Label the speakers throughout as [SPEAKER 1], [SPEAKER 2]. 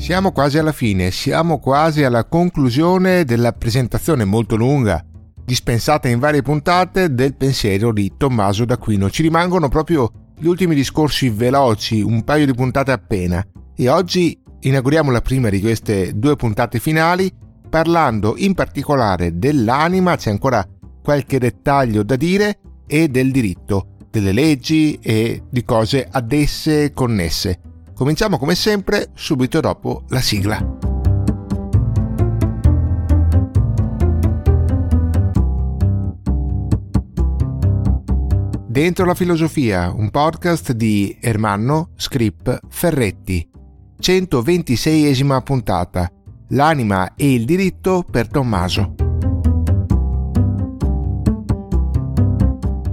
[SPEAKER 1] Siamo quasi alla fine, siamo quasi alla conclusione della presentazione molto lunga, dispensata in varie puntate del pensiero di Tommaso d'Aquino. Ci rimangono proprio gli ultimi discorsi veloci, un paio di puntate appena. E oggi inauguriamo la prima di queste due puntate finali parlando in particolare dell'anima, c'è ancora qualche dettaglio da dire, e del diritto, delle leggi e di cose ad esse connesse. Cominciamo come sempre subito dopo la sigla. Dentro la filosofia, un podcast di Ermanno Scrip Ferretti 126esima puntata. L'anima e il diritto per Tommaso.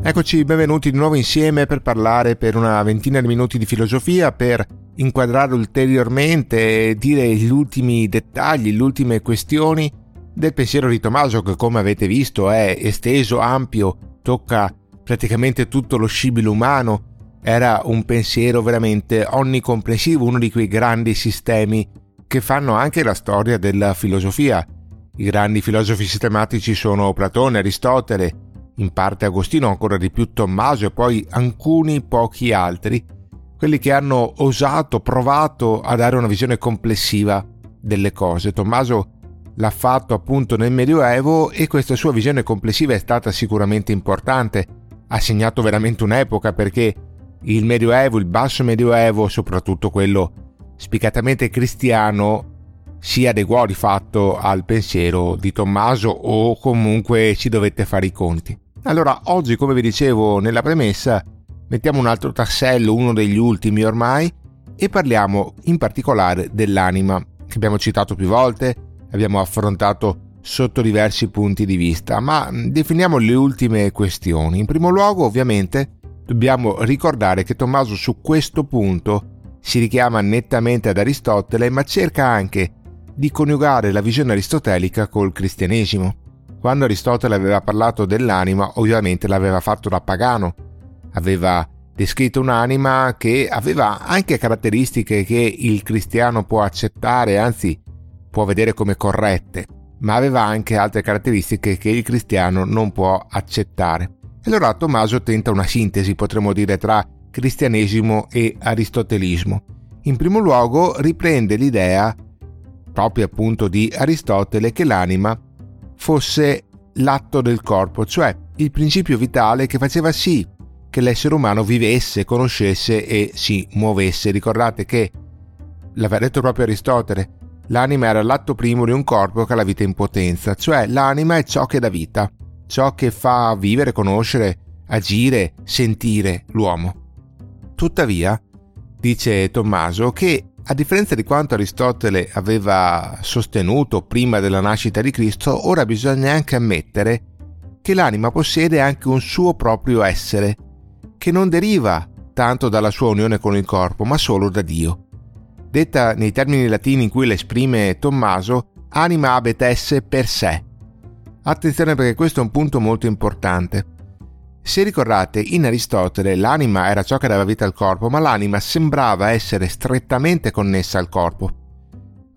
[SPEAKER 1] Eccoci, benvenuti di nuovo insieme per parlare per una ventina di minuti di filosofia, per inquadrare ulteriormente e dire gli ultimi dettagli, le ultime questioni del pensiero di Tommaso che come avete visto è esteso, ampio, tocca praticamente tutto lo scibile umano, era un pensiero veramente onnicomprensivo, uno di quei grandi sistemi che fanno anche la storia della filosofia. I grandi filosofi sistematici sono Platone, Aristotele, in parte Agostino, ancora di più Tommaso e poi alcuni pochi altri, quelli che hanno osato, provato a dare una visione complessiva delle cose. Tommaso l'ha fatto appunto nel Medioevo e questa sua visione complessiva è stata sicuramente importante, ha segnato veramente un'epoca perché il Medioevo, il basso Medioevo, soprattutto quello spiccatamente cristiano, si adeguò di fatto al pensiero di Tommaso o comunque ci dovette fare i conti. Allora, oggi, come vi dicevo nella premessa, mettiamo un altro tassello, uno degli ultimi ormai, e parliamo in particolare dell'anima, che abbiamo citato più volte, abbiamo affrontato sotto diversi punti di vista, ma definiamo le ultime questioni. In primo luogo, ovviamente, Dobbiamo ricordare che Tommaso su questo punto si richiama nettamente ad Aristotele, ma cerca anche di coniugare la visione aristotelica col cristianesimo. Quando Aristotele aveva parlato dell'anima, ovviamente l'aveva fatto da pagano. Aveva descritto un'anima che aveva anche caratteristiche che il cristiano può accettare, anzi può vedere come corrette, ma aveva anche altre caratteristiche che il cristiano non può accettare. E allora Tommaso tenta una sintesi, potremmo dire, tra cristianesimo e aristotelismo. In primo luogo riprende l'idea, proprio appunto di Aristotele, che l'anima fosse l'atto del corpo, cioè il principio vitale che faceva sì che l'essere umano vivesse, conoscesse e si muovesse. Ricordate che, l'aveva detto proprio Aristotele, l'anima era l'atto primo di un corpo che ha la vita in potenza, cioè l'anima è ciò che dà vita ciò che fa vivere, conoscere, agire, sentire l'uomo. Tuttavia, dice Tommaso, che a differenza di quanto Aristotele aveva sostenuto prima della nascita di Cristo, ora bisogna anche ammettere che l'anima possiede anche un suo proprio essere, che non deriva tanto dalla sua unione con il corpo, ma solo da Dio. Detta nei termini latini in cui l'esprime Tommaso, anima habet esse per sé, Attenzione perché questo è un punto molto importante. Se ricordate, in Aristotele l'anima era ciò che dava vita al corpo, ma l'anima sembrava essere strettamente connessa al corpo.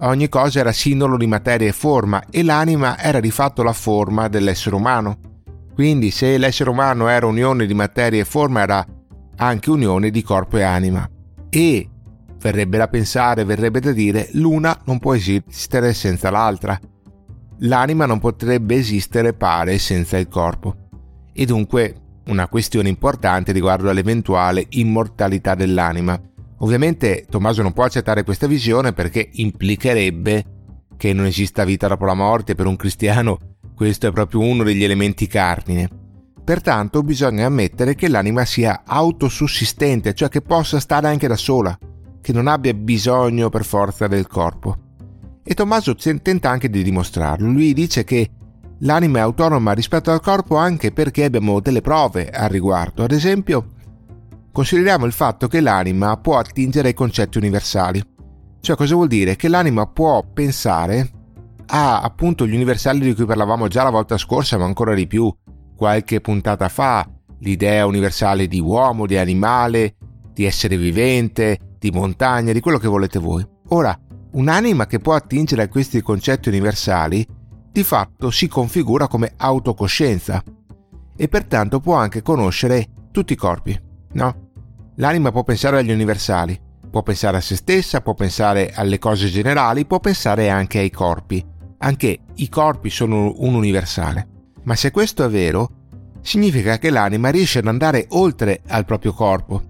[SPEAKER 1] Ogni cosa era sindolo di materia e forma e l'anima era di fatto la forma dell'essere umano. Quindi se l'essere umano era unione di materia e forma era anche unione di corpo e anima. E verrebbe da pensare, verrebbe da dire, l'una non può esistere senza l'altra. L'anima non potrebbe esistere pare senza il corpo. E dunque una questione importante riguardo all'eventuale immortalità dell'anima. Ovviamente Tommaso non può accettare questa visione perché implicherebbe che non esista vita dopo la morte per un cristiano questo è proprio uno degli elementi cardine. Pertanto bisogna ammettere che l'anima sia autosussistente, cioè che possa stare anche da sola, che non abbia bisogno per forza del corpo. E Tommaso tenta anche di dimostrarlo. Lui dice che l'anima è autonoma rispetto al corpo anche perché abbiamo delle prove al riguardo. Ad esempio, consideriamo il fatto che l'anima può attingere ai concetti universali. Cioè cosa vuol dire? Che l'anima può pensare a appunto gli universali di cui parlavamo già la volta scorsa, ma ancora di più qualche puntata fa, l'idea universale di uomo, di animale, di essere vivente, di montagna, di quello che volete voi. Ora, un'anima che può attingere a questi concetti universali, di fatto si configura come autocoscienza e pertanto può anche conoscere tutti i corpi, no? L'anima può pensare agli universali, può pensare a se stessa, può pensare alle cose generali, può pensare anche ai corpi anche i corpi sono un universale. Ma se questo è vero, significa che l'anima riesce ad andare oltre al proprio corpo.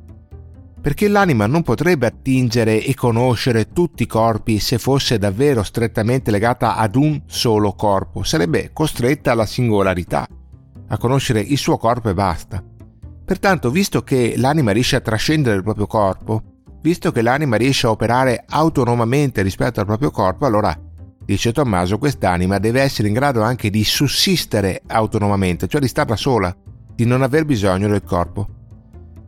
[SPEAKER 1] Perché l'anima non potrebbe attingere e conoscere tutti i corpi se fosse davvero strettamente legata ad un solo corpo, sarebbe costretta alla singolarità, a conoscere il suo corpo e basta. Pertanto, visto che l'anima riesce a trascendere il proprio corpo, visto che l'anima riesce a operare autonomamente rispetto al proprio corpo, allora Dice Tommaso, quest'anima deve essere in grado anche di sussistere autonomamente, cioè di starla sola, di non aver bisogno del corpo.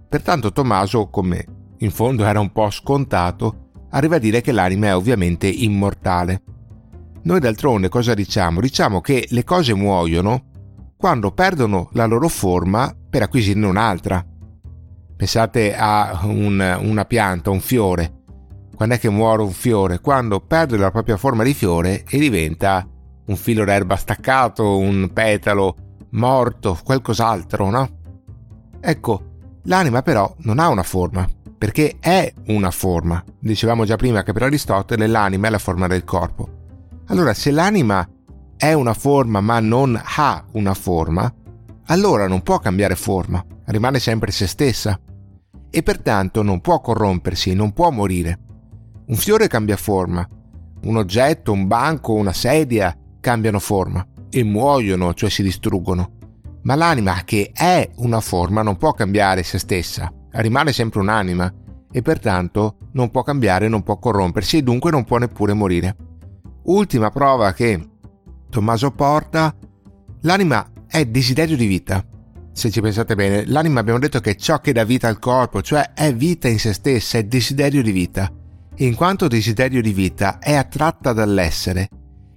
[SPEAKER 1] Pertanto Tommaso, come in fondo era un po' scontato, arriva a dire che l'anima è ovviamente immortale. Noi d'altronde cosa diciamo? Diciamo che le cose muoiono quando perdono la loro forma per acquisirne un'altra. Pensate a un, una pianta, un fiore quando è che muore un fiore? Quando perde la propria forma di fiore e diventa un filo d'erba staccato, un petalo morto, qualcos'altro, no? Ecco, l'anima però non ha una forma, perché è una forma. Dicevamo già prima che per Aristotele l'anima è la forma del corpo. Allora, se l'anima è una forma ma non ha una forma, allora non può cambiare forma, rimane sempre se stessa e pertanto non può corrompersi, non può morire. Un fiore cambia forma, un oggetto, un banco, una sedia cambiano forma e muoiono, cioè si distruggono. Ma l'anima che è una forma non può cambiare se stessa, rimane sempre un'anima e pertanto non può cambiare, non può corrompersi e dunque non può neppure morire. Ultima prova che Tommaso porta, l'anima è desiderio di vita. Se ci pensate bene, l'anima abbiamo detto che è ciò che dà vita al corpo, cioè è vita in se stessa, è desiderio di vita in quanto desiderio di vita è attratta dall'essere.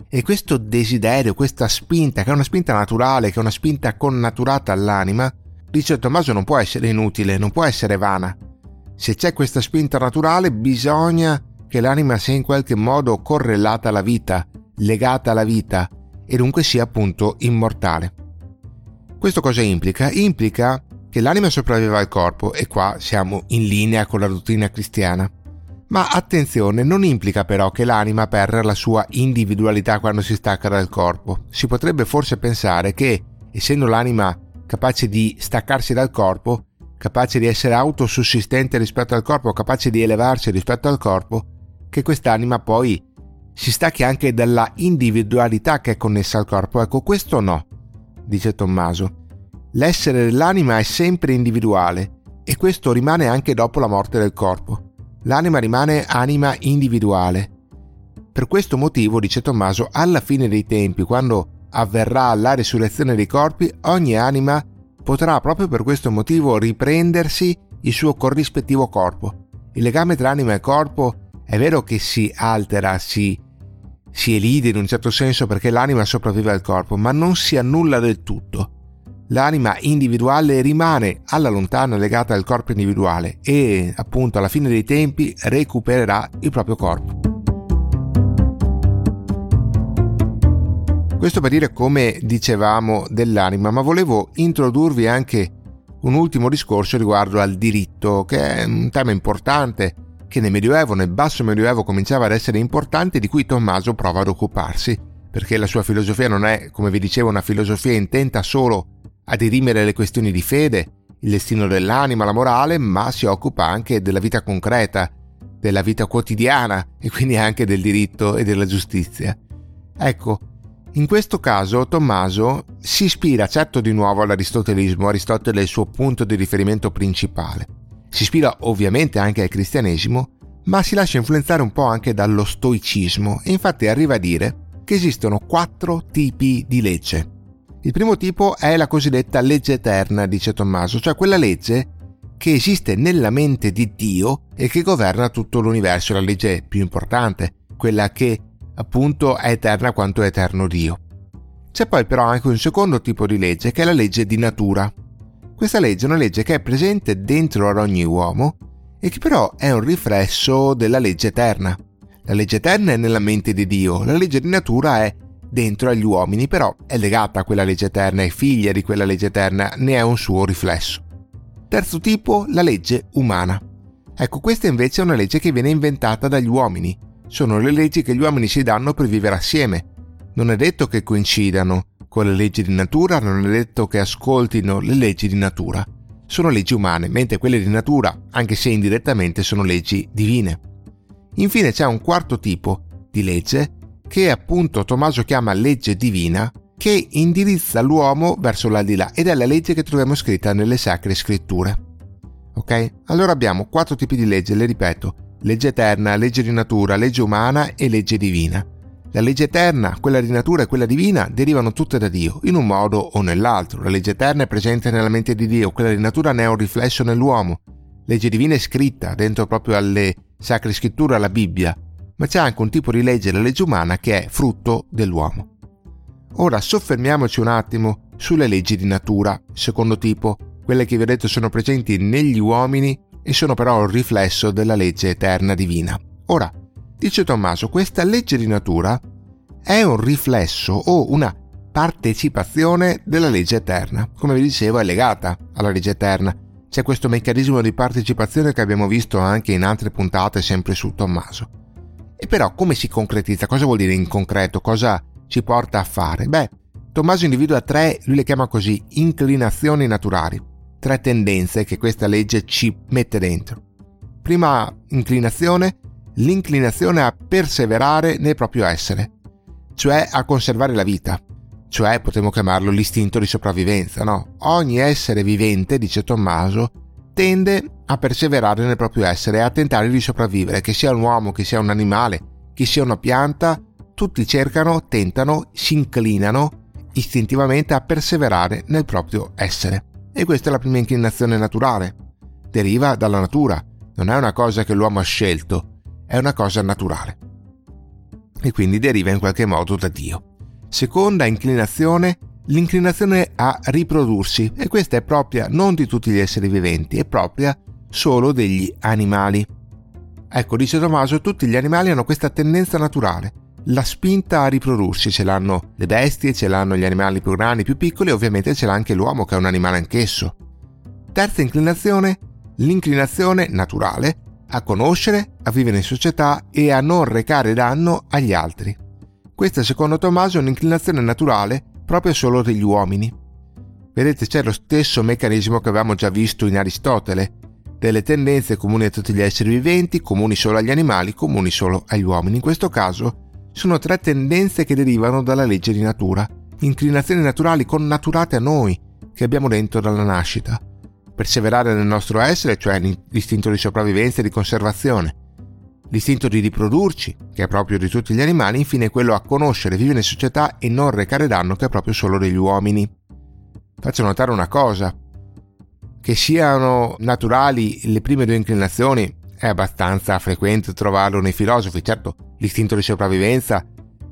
[SPEAKER 1] E questo desiderio, questa spinta, che è una spinta naturale, che è una spinta connaturata all'anima, dice Tommaso non può essere inutile, non può essere vana. Se c'è questa spinta naturale bisogna che l'anima sia in qualche modo correlata alla vita, legata alla vita e dunque sia appunto immortale. Questo cosa implica? Implica che l'anima sopravviva al corpo e qua siamo in linea con la dottrina cristiana. Ma attenzione, non implica però che l'anima perda la sua individualità quando si stacca dal corpo. Si potrebbe forse pensare che, essendo l'anima capace di staccarsi dal corpo, capace di essere autosussistente rispetto al corpo, capace di elevarsi rispetto al corpo, che quest'anima poi si stacchi anche dalla individualità che è connessa al corpo. Ecco, questo no, dice Tommaso. L'essere dell'anima è sempre individuale e questo rimane anche dopo la morte del corpo l'anima rimane anima individuale. Per questo motivo, dice Tommaso, alla fine dei tempi, quando avverrà la risurrezione dei corpi, ogni anima potrà proprio per questo motivo riprendersi il suo corrispettivo corpo. Il legame tra anima e corpo è vero che si altera, si, si elide in un certo senso perché l'anima sopravvive al corpo, ma non si annulla del tutto l'anima individuale rimane alla lontana legata al corpo individuale e appunto alla fine dei tempi recupererà il proprio corpo. Questo per dire come dicevamo dell'anima, ma volevo introdurvi anche un ultimo discorso riguardo al diritto, che è un tema importante che nel Medioevo, nel basso Medioevo cominciava ad essere importante di cui Tommaso prova ad occuparsi, perché la sua filosofia non è, come vi dicevo, una filosofia intenta solo a dirimere le questioni di fede, il destino dell'anima, la morale, ma si occupa anche della vita concreta, della vita quotidiana e quindi anche del diritto e della giustizia. Ecco, in questo caso Tommaso si ispira certo di nuovo all'aristotelismo, Aristotele è il suo punto di riferimento principale. Si ispira ovviamente anche al cristianesimo, ma si lascia influenzare un po' anche dallo stoicismo e infatti arriva a dire che esistono quattro tipi di legge. Il primo tipo è la cosiddetta legge eterna, dice Tommaso, cioè quella legge che esiste nella mente di Dio e che governa tutto l'universo, la legge più importante, quella che appunto è eterna quanto è eterno Dio. C'è poi però anche un secondo tipo di legge che è la legge di natura. Questa legge è una legge che è presente dentro ad ogni uomo e che però è un riflesso della legge eterna. La legge eterna è nella mente di Dio, la legge di natura è dentro agli uomini, però è legata a quella legge eterna, è figlia di quella legge eterna, ne è un suo riflesso. Terzo tipo, la legge umana. Ecco, questa invece è una legge che viene inventata dagli uomini. Sono le leggi che gli uomini si danno per vivere assieme. Non è detto che coincidano con le leggi di natura, non è detto che ascoltino le leggi di natura. Sono leggi umane, mentre quelle di natura, anche se indirettamente, sono leggi divine. Infine c'è un quarto tipo di legge che appunto Tommaso chiama legge divina che indirizza l'uomo verso l'aldilà ed è la legge che troviamo scritta nelle sacre scritture. Ok? Allora abbiamo quattro tipi di legge, le ripeto, legge eterna, legge di natura, legge umana e legge divina. La legge eterna, quella di natura e quella divina derivano tutte da Dio, in un modo o nell'altro. La legge eterna è presente nella mente di Dio, quella di natura ne è un riflesso nell'uomo. Legge divina è scritta dentro proprio alle sacre scritture, alla Bibbia, ma c'è anche un tipo di legge, la legge umana, che è frutto dell'uomo. Ora soffermiamoci un attimo sulle leggi di natura, secondo tipo, quelle che vi ho detto sono presenti negli uomini e sono però il riflesso della legge eterna divina. Ora, dice Tommaso, questa legge di natura è un riflesso o una partecipazione della legge eterna. Come vi dicevo, è legata alla legge eterna. C'è questo meccanismo di partecipazione che abbiamo visto anche in altre puntate sempre su Tommaso. E però come si concretizza? Cosa vuol dire in concreto? Cosa ci porta a fare? Beh, Tommaso individua tre, lui le chiama così, inclinazioni naturali, tre tendenze che questa legge ci mette dentro. Prima inclinazione, l'inclinazione a perseverare nel proprio essere, cioè a conservare la vita, cioè potremmo chiamarlo l'istinto di sopravvivenza, no? Ogni essere vivente, dice Tommaso, tende a perseverare nel proprio essere a tentare di sopravvivere, che sia un uomo, che sia un animale, che sia una pianta, tutti cercano, tentano, si inclinano istintivamente a perseverare nel proprio essere. E questa è la prima inclinazione naturale. Deriva dalla natura, non è una cosa che l'uomo ha scelto, è una cosa naturale. E quindi deriva in qualche modo da Dio. Seconda inclinazione, l'inclinazione a riprodursi, e questa è propria non di tutti gli esseri viventi, è propria solo degli animali. Ecco, dice Tommaso, tutti gli animali hanno questa tendenza naturale, la spinta a riprodursi, ce l'hanno le bestie, ce l'hanno gli animali più grandi, più piccoli e ovviamente ce l'ha anche l'uomo che è un animale anch'esso. Terza inclinazione, l'inclinazione naturale a conoscere, a vivere in società e a non recare danno agli altri. Questa secondo Tommaso è un'inclinazione naturale proprio solo degli uomini. Vedete c'è lo stesso meccanismo che avevamo già visto in Aristotele, delle tendenze comuni a tutti gli esseri viventi, comuni solo agli animali, comuni solo agli uomini. In questo caso sono tre tendenze che derivano dalla legge di natura, inclinazioni naturali connaturate a noi, che abbiamo dentro dalla nascita. Perseverare nel nostro essere, cioè l'istinto di sopravvivenza e di conservazione. L'istinto di riprodurci, che è proprio di tutti gli animali, infine quello a conoscere, vivere in società e non recare danno, che è proprio solo degli uomini. Faccio notare una cosa, che siano naturali le prime due inclinazioni è abbastanza frequente trovarlo nei filosofi, certo l'istinto di sopravvivenza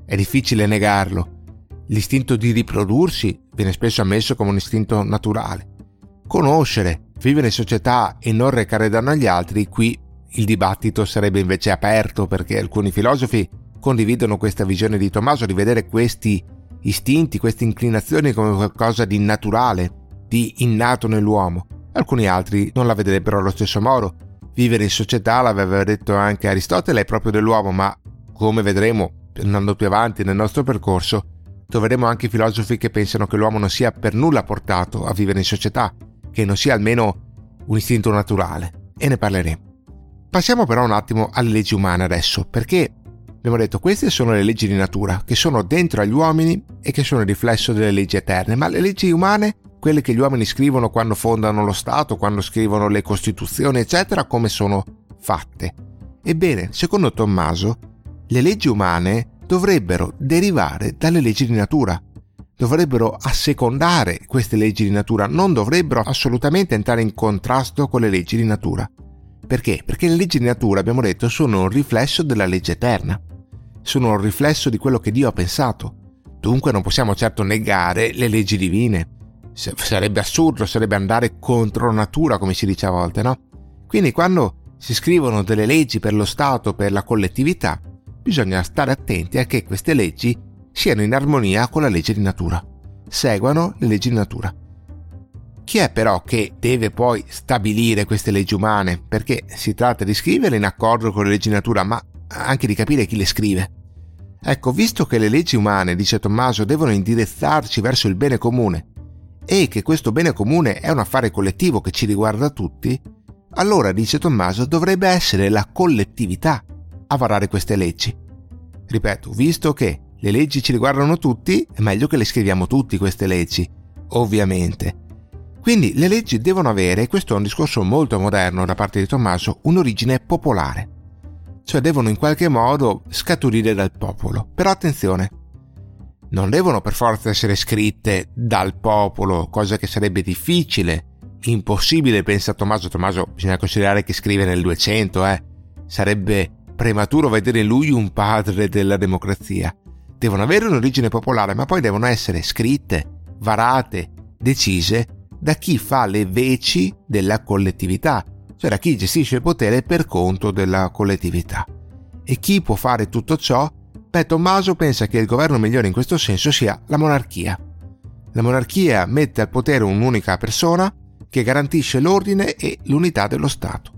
[SPEAKER 1] è difficile negarlo, l'istinto di riprodursi viene spesso ammesso come un istinto naturale. Conoscere, vivere in società e non recare danno agli altri, qui il dibattito sarebbe invece aperto perché alcuni filosofi condividono questa visione di Tommaso di vedere questi istinti, queste inclinazioni come qualcosa di naturale, di innato nell'uomo. Alcuni altri non la vedrebbero allo stesso modo vivere in società, l'aveva detto anche Aristotele, è proprio dell'uomo, ma come vedremo andando più avanti nel nostro percorso, troveremo anche filosofi che pensano che l'uomo non sia per nulla portato a vivere in società, che non sia almeno un istinto naturale, e ne parleremo. Passiamo però un attimo alle leggi umane adesso, perché abbiamo detto queste sono le leggi di natura, che sono dentro agli uomini e che sono il riflesso delle leggi eterne, ma le leggi umane, quelle che gli uomini scrivono quando fondano lo Stato, quando scrivono le costituzioni, eccetera, come sono fatte? Ebbene, secondo Tommaso, le leggi umane dovrebbero derivare dalle leggi di natura, dovrebbero assecondare queste leggi di natura, non dovrebbero assolutamente entrare in contrasto con le leggi di natura. Perché? Perché le leggi di natura, abbiamo detto, sono un riflesso della legge eterna, sono un riflesso di quello che Dio ha pensato. Dunque non possiamo certo negare le leggi divine. Sarebbe assurdo, sarebbe andare contro natura, come si dice a volte, no? Quindi quando si scrivono delle leggi per lo Stato, per la collettività, bisogna stare attenti a che queste leggi siano in armonia con la legge di natura, seguano le leggi di natura. Chi è però che deve poi stabilire queste leggi umane? Perché si tratta di scriverle in accordo con le leggi di natura, ma anche di capire chi le scrive. Ecco, visto che le leggi umane, dice Tommaso, devono indirizzarci verso il bene comune e che questo bene comune è un affare collettivo che ci riguarda tutti, allora, dice Tommaso, dovrebbe essere la collettività a varare queste leggi. Ripeto, visto che le leggi ci riguardano tutti, è meglio che le scriviamo tutti queste leggi, ovviamente. Quindi le leggi devono avere, questo è un discorso molto moderno da parte di Tommaso, un'origine popolare. Cioè devono in qualche modo scaturire dal popolo. Però attenzione, non devono per forza essere scritte dal popolo, cosa che sarebbe difficile, impossibile, pensa Tommaso. Tommaso bisogna considerare che scrive nel 200, eh. Sarebbe prematuro vedere lui un padre della democrazia. Devono avere un'origine popolare, ma poi devono essere scritte, varate, decise da chi fa le veci della collettività, cioè da chi gestisce il potere per conto della collettività. E chi può fare tutto ciò? Beh, Tommaso pensa che il governo migliore in questo senso sia la monarchia. La monarchia mette al potere un'unica persona che garantisce l'ordine e l'unità dello Stato.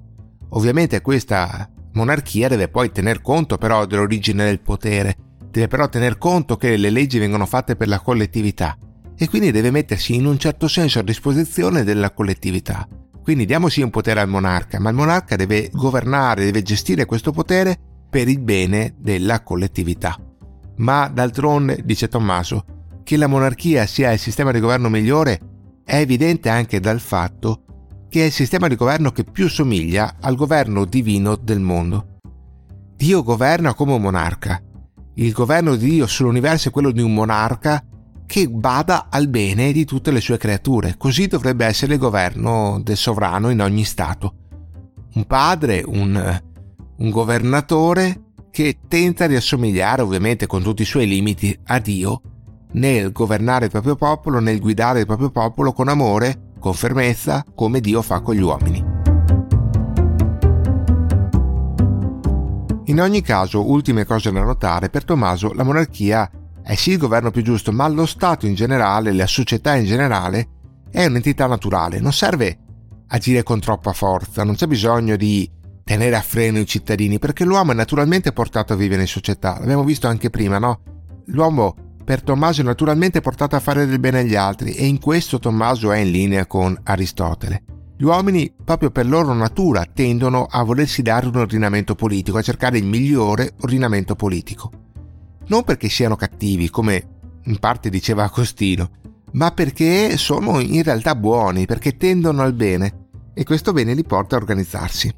[SPEAKER 1] Ovviamente questa monarchia deve poi tener conto però dell'origine del potere, deve però tener conto che le leggi vengono fatte per la collettività e quindi deve mettersi in un certo senso a disposizione della collettività. Quindi diamoci un potere al monarca, ma il monarca deve governare, deve gestire questo potere per il bene della collettività. Ma d'altronde, dice Tommaso, che la monarchia sia il sistema di governo migliore è evidente anche dal fatto che è il sistema di governo che più somiglia al governo divino del mondo. Dio governa come un monarca. Il governo di Dio sull'universo è quello di un monarca che bada al bene di tutte le sue creature. Così dovrebbe essere il governo del sovrano in ogni Stato. Un padre, un, un governatore che tenta di assomigliare, ovviamente con tutti i suoi limiti, a Dio nel governare il proprio popolo, nel guidare il proprio popolo con amore con fermezza come Dio fa con gli uomini. In ogni caso, ultime cose da notare, per Tommaso la monarchia è sì il governo più giusto, ma lo Stato in generale, la società in generale, è un'entità naturale, non serve agire con troppa forza, non c'è bisogno di tenere a freno i cittadini, perché l'uomo è naturalmente portato a vivere in società, l'abbiamo visto anche prima, no? L'uomo per Tommaso è naturalmente portato a fare del bene agli altri e in questo Tommaso è in linea con Aristotele. Gli uomini, proprio per loro natura, tendono a volersi dare un ordinamento politico, a cercare il migliore ordinamento politico. Non perché siano cattivi, come in parte diceva Agostino, ma perché sono in realtà buoni, perché tendono al bene e questo bene li porta a organizzarsi.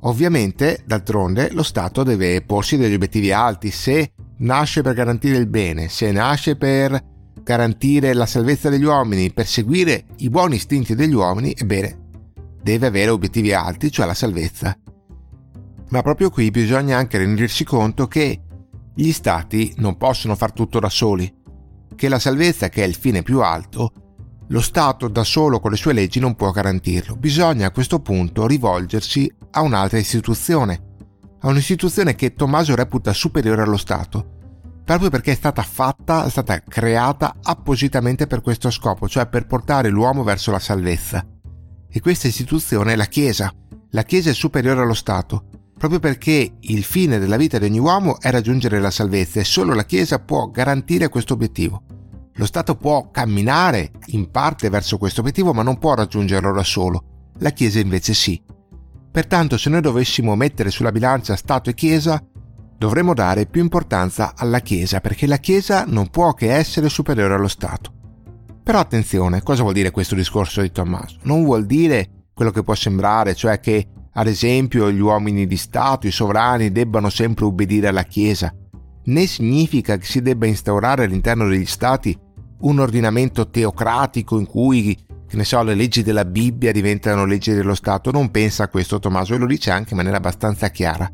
[SPEAKER 1] Ovviamente, d'altronde, lo Stato deve porsi degli obiettivi alti. Se nasce per garantire il bene, se nasce per garantire la salvezza degli uomini, per seguire i buoni istinti degli uomini, ebbene, deve avere obiettivi alti, cioè la salvezza. Ma proprio qui bisogna anche rendersi conto che gli stati non possono far tutto da soli, che la salvezza, che è il fine più alto, lo Stato da solo con le sue leggi non può garantirlo. Bisogna a questo punto rivolgersi a un'altra istituzione, a un'istituzione che Tommaso reputa superiore allo Stato, proprio perché è stata fatta, è stata creata appositamente per questo scopo, cioè per portare l'uomo verso la salvezza. E questa istituzione è la Chiesa. La Chiesa è superiore allo Stato, proprio perché il fine della vita di ogni uomo è raggiungere la salvezza e solo la Chiesa può garantire questo obiettivo. Lo Stato può camminare in parte verso questo obiettivo, ma non può raggiungerlo da solo. La Chiesa invece sì. Pertanto, se noi dovessimo mettere sulla bilancia Stato e Chiesa, dovremmo dare più importanza alla Chiesa, perché la Chiesa non può che essere superiore allo Stato. Però attenzione, cosa vuol dire questo discorso di Tommaso? Non vuol dire quello che può sembrare, cioè che ad esempio gli uomini di Stato, i sovrani, debbano sempre ubbidire alla Chiesa, né significa che si debba instaurare all'interno degli Stati un ordinamento teocratico in cui, che ne so, le leggi della Bibbia diventano leggi dello Stato. Non pensa a questo Tommaso e lo dice anche in maniera abbastanza chiara.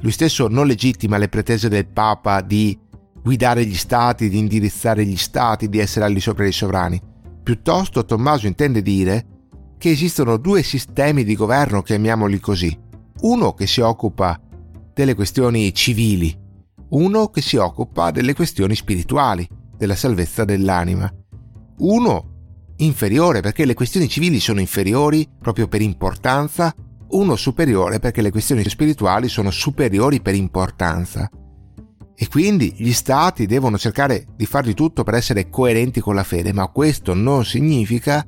[SPEAKER 1] Lui stesso non legittima le pretese del Papa di guidare gli Stati, di indirizzare gli Stati, di essere al di sopra dei sovrani. Piuttosto Tommaso intende dire che esistono due sistemi di governo, chiamiamoli così. Uno che si occupa delle questioni civili, uno che si occupa delle questioni spirituali, della salvezza dell'anima. Uno inferiore perché le questioni civili sono inferiori proprio per importanza, uno superiore perché le questioni spirituali sono superiori per importanza. E quindi gli stati devono cercare di far di tutto per essere coerenti con la fede, ma questo non significa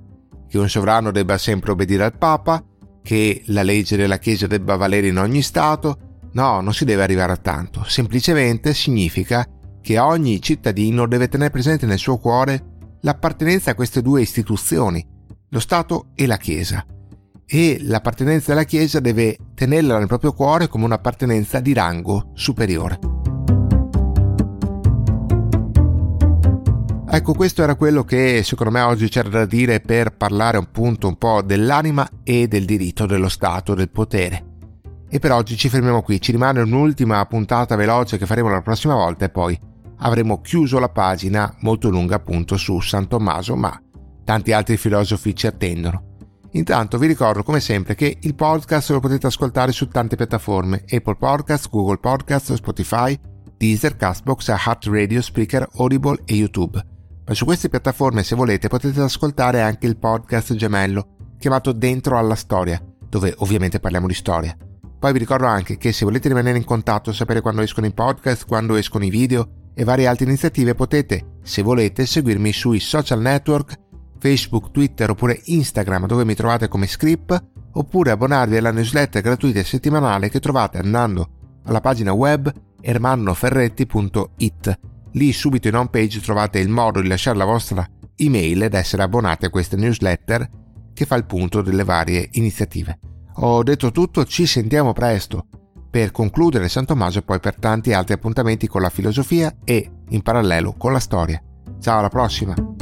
[SPEAKER 1] che un sovrano debba sempre obbedire al Papa, che la legge della Chiesa debba valere in ogni Stato. No, non si deve arrivare a tanto. Semplicemente significa che ogni cittadino deve tenere presente nel suo cuore l'appartenenza a queste due istituzioni, lo Stato e la Chiesa. E l'appartenenza alla Chiesa deve tenerla nel proprio cuore come un'appartenenza di rango superiore. Ecco, questo era quello che secondo me oggi c'era da dire per parlare appunto un po' dell'anima e del diritto dello Stato, del potere. E per oggi ci fermiamo qui, ci rimane un'ultima puntata veloce che faremo la prossima volta e poi avremo chiuso la pagina molto lunga appunto su San Tommaso, ma tanti altri filosofi ci attendono. Intanto vi ricordo come sempre che il podcast lo potete ascoltare su tante piattaforme, Apple Podcast, Google Podcast, Spotify, Deezer, Castbox, Heart Radio, Speaker, Audible e YouTube su queste piattaforme se volete potete ascoltare anche il podcast gemello chiamato Dentro alla Storia, dove ovviamente parliamo di storia. Poi vi ricordo anche che se volete rimanere in contatto, sapere quando escono i podcast, quando escono i video e varie altre iniziative, potete, se volete, seguirmi sui social network, Facebook, Twitter oppure Instagram dove mi trovate come Script, oppure abbonarvi alla newsletter gratuita e settimanale che trovate andando alla pagina web ermannoferretti.it Lì subito in home page trovate il modo di lasciare la vostra email ed essere abbonati a questa newsletter che fa il punto delle varie iniziative. Ho detto tutto, ci sentiamo presto per concludere San Tommaso e poi per tanti altri appuntamenti con la filosofia e in parallelo con la storia. Ciao alla prossima!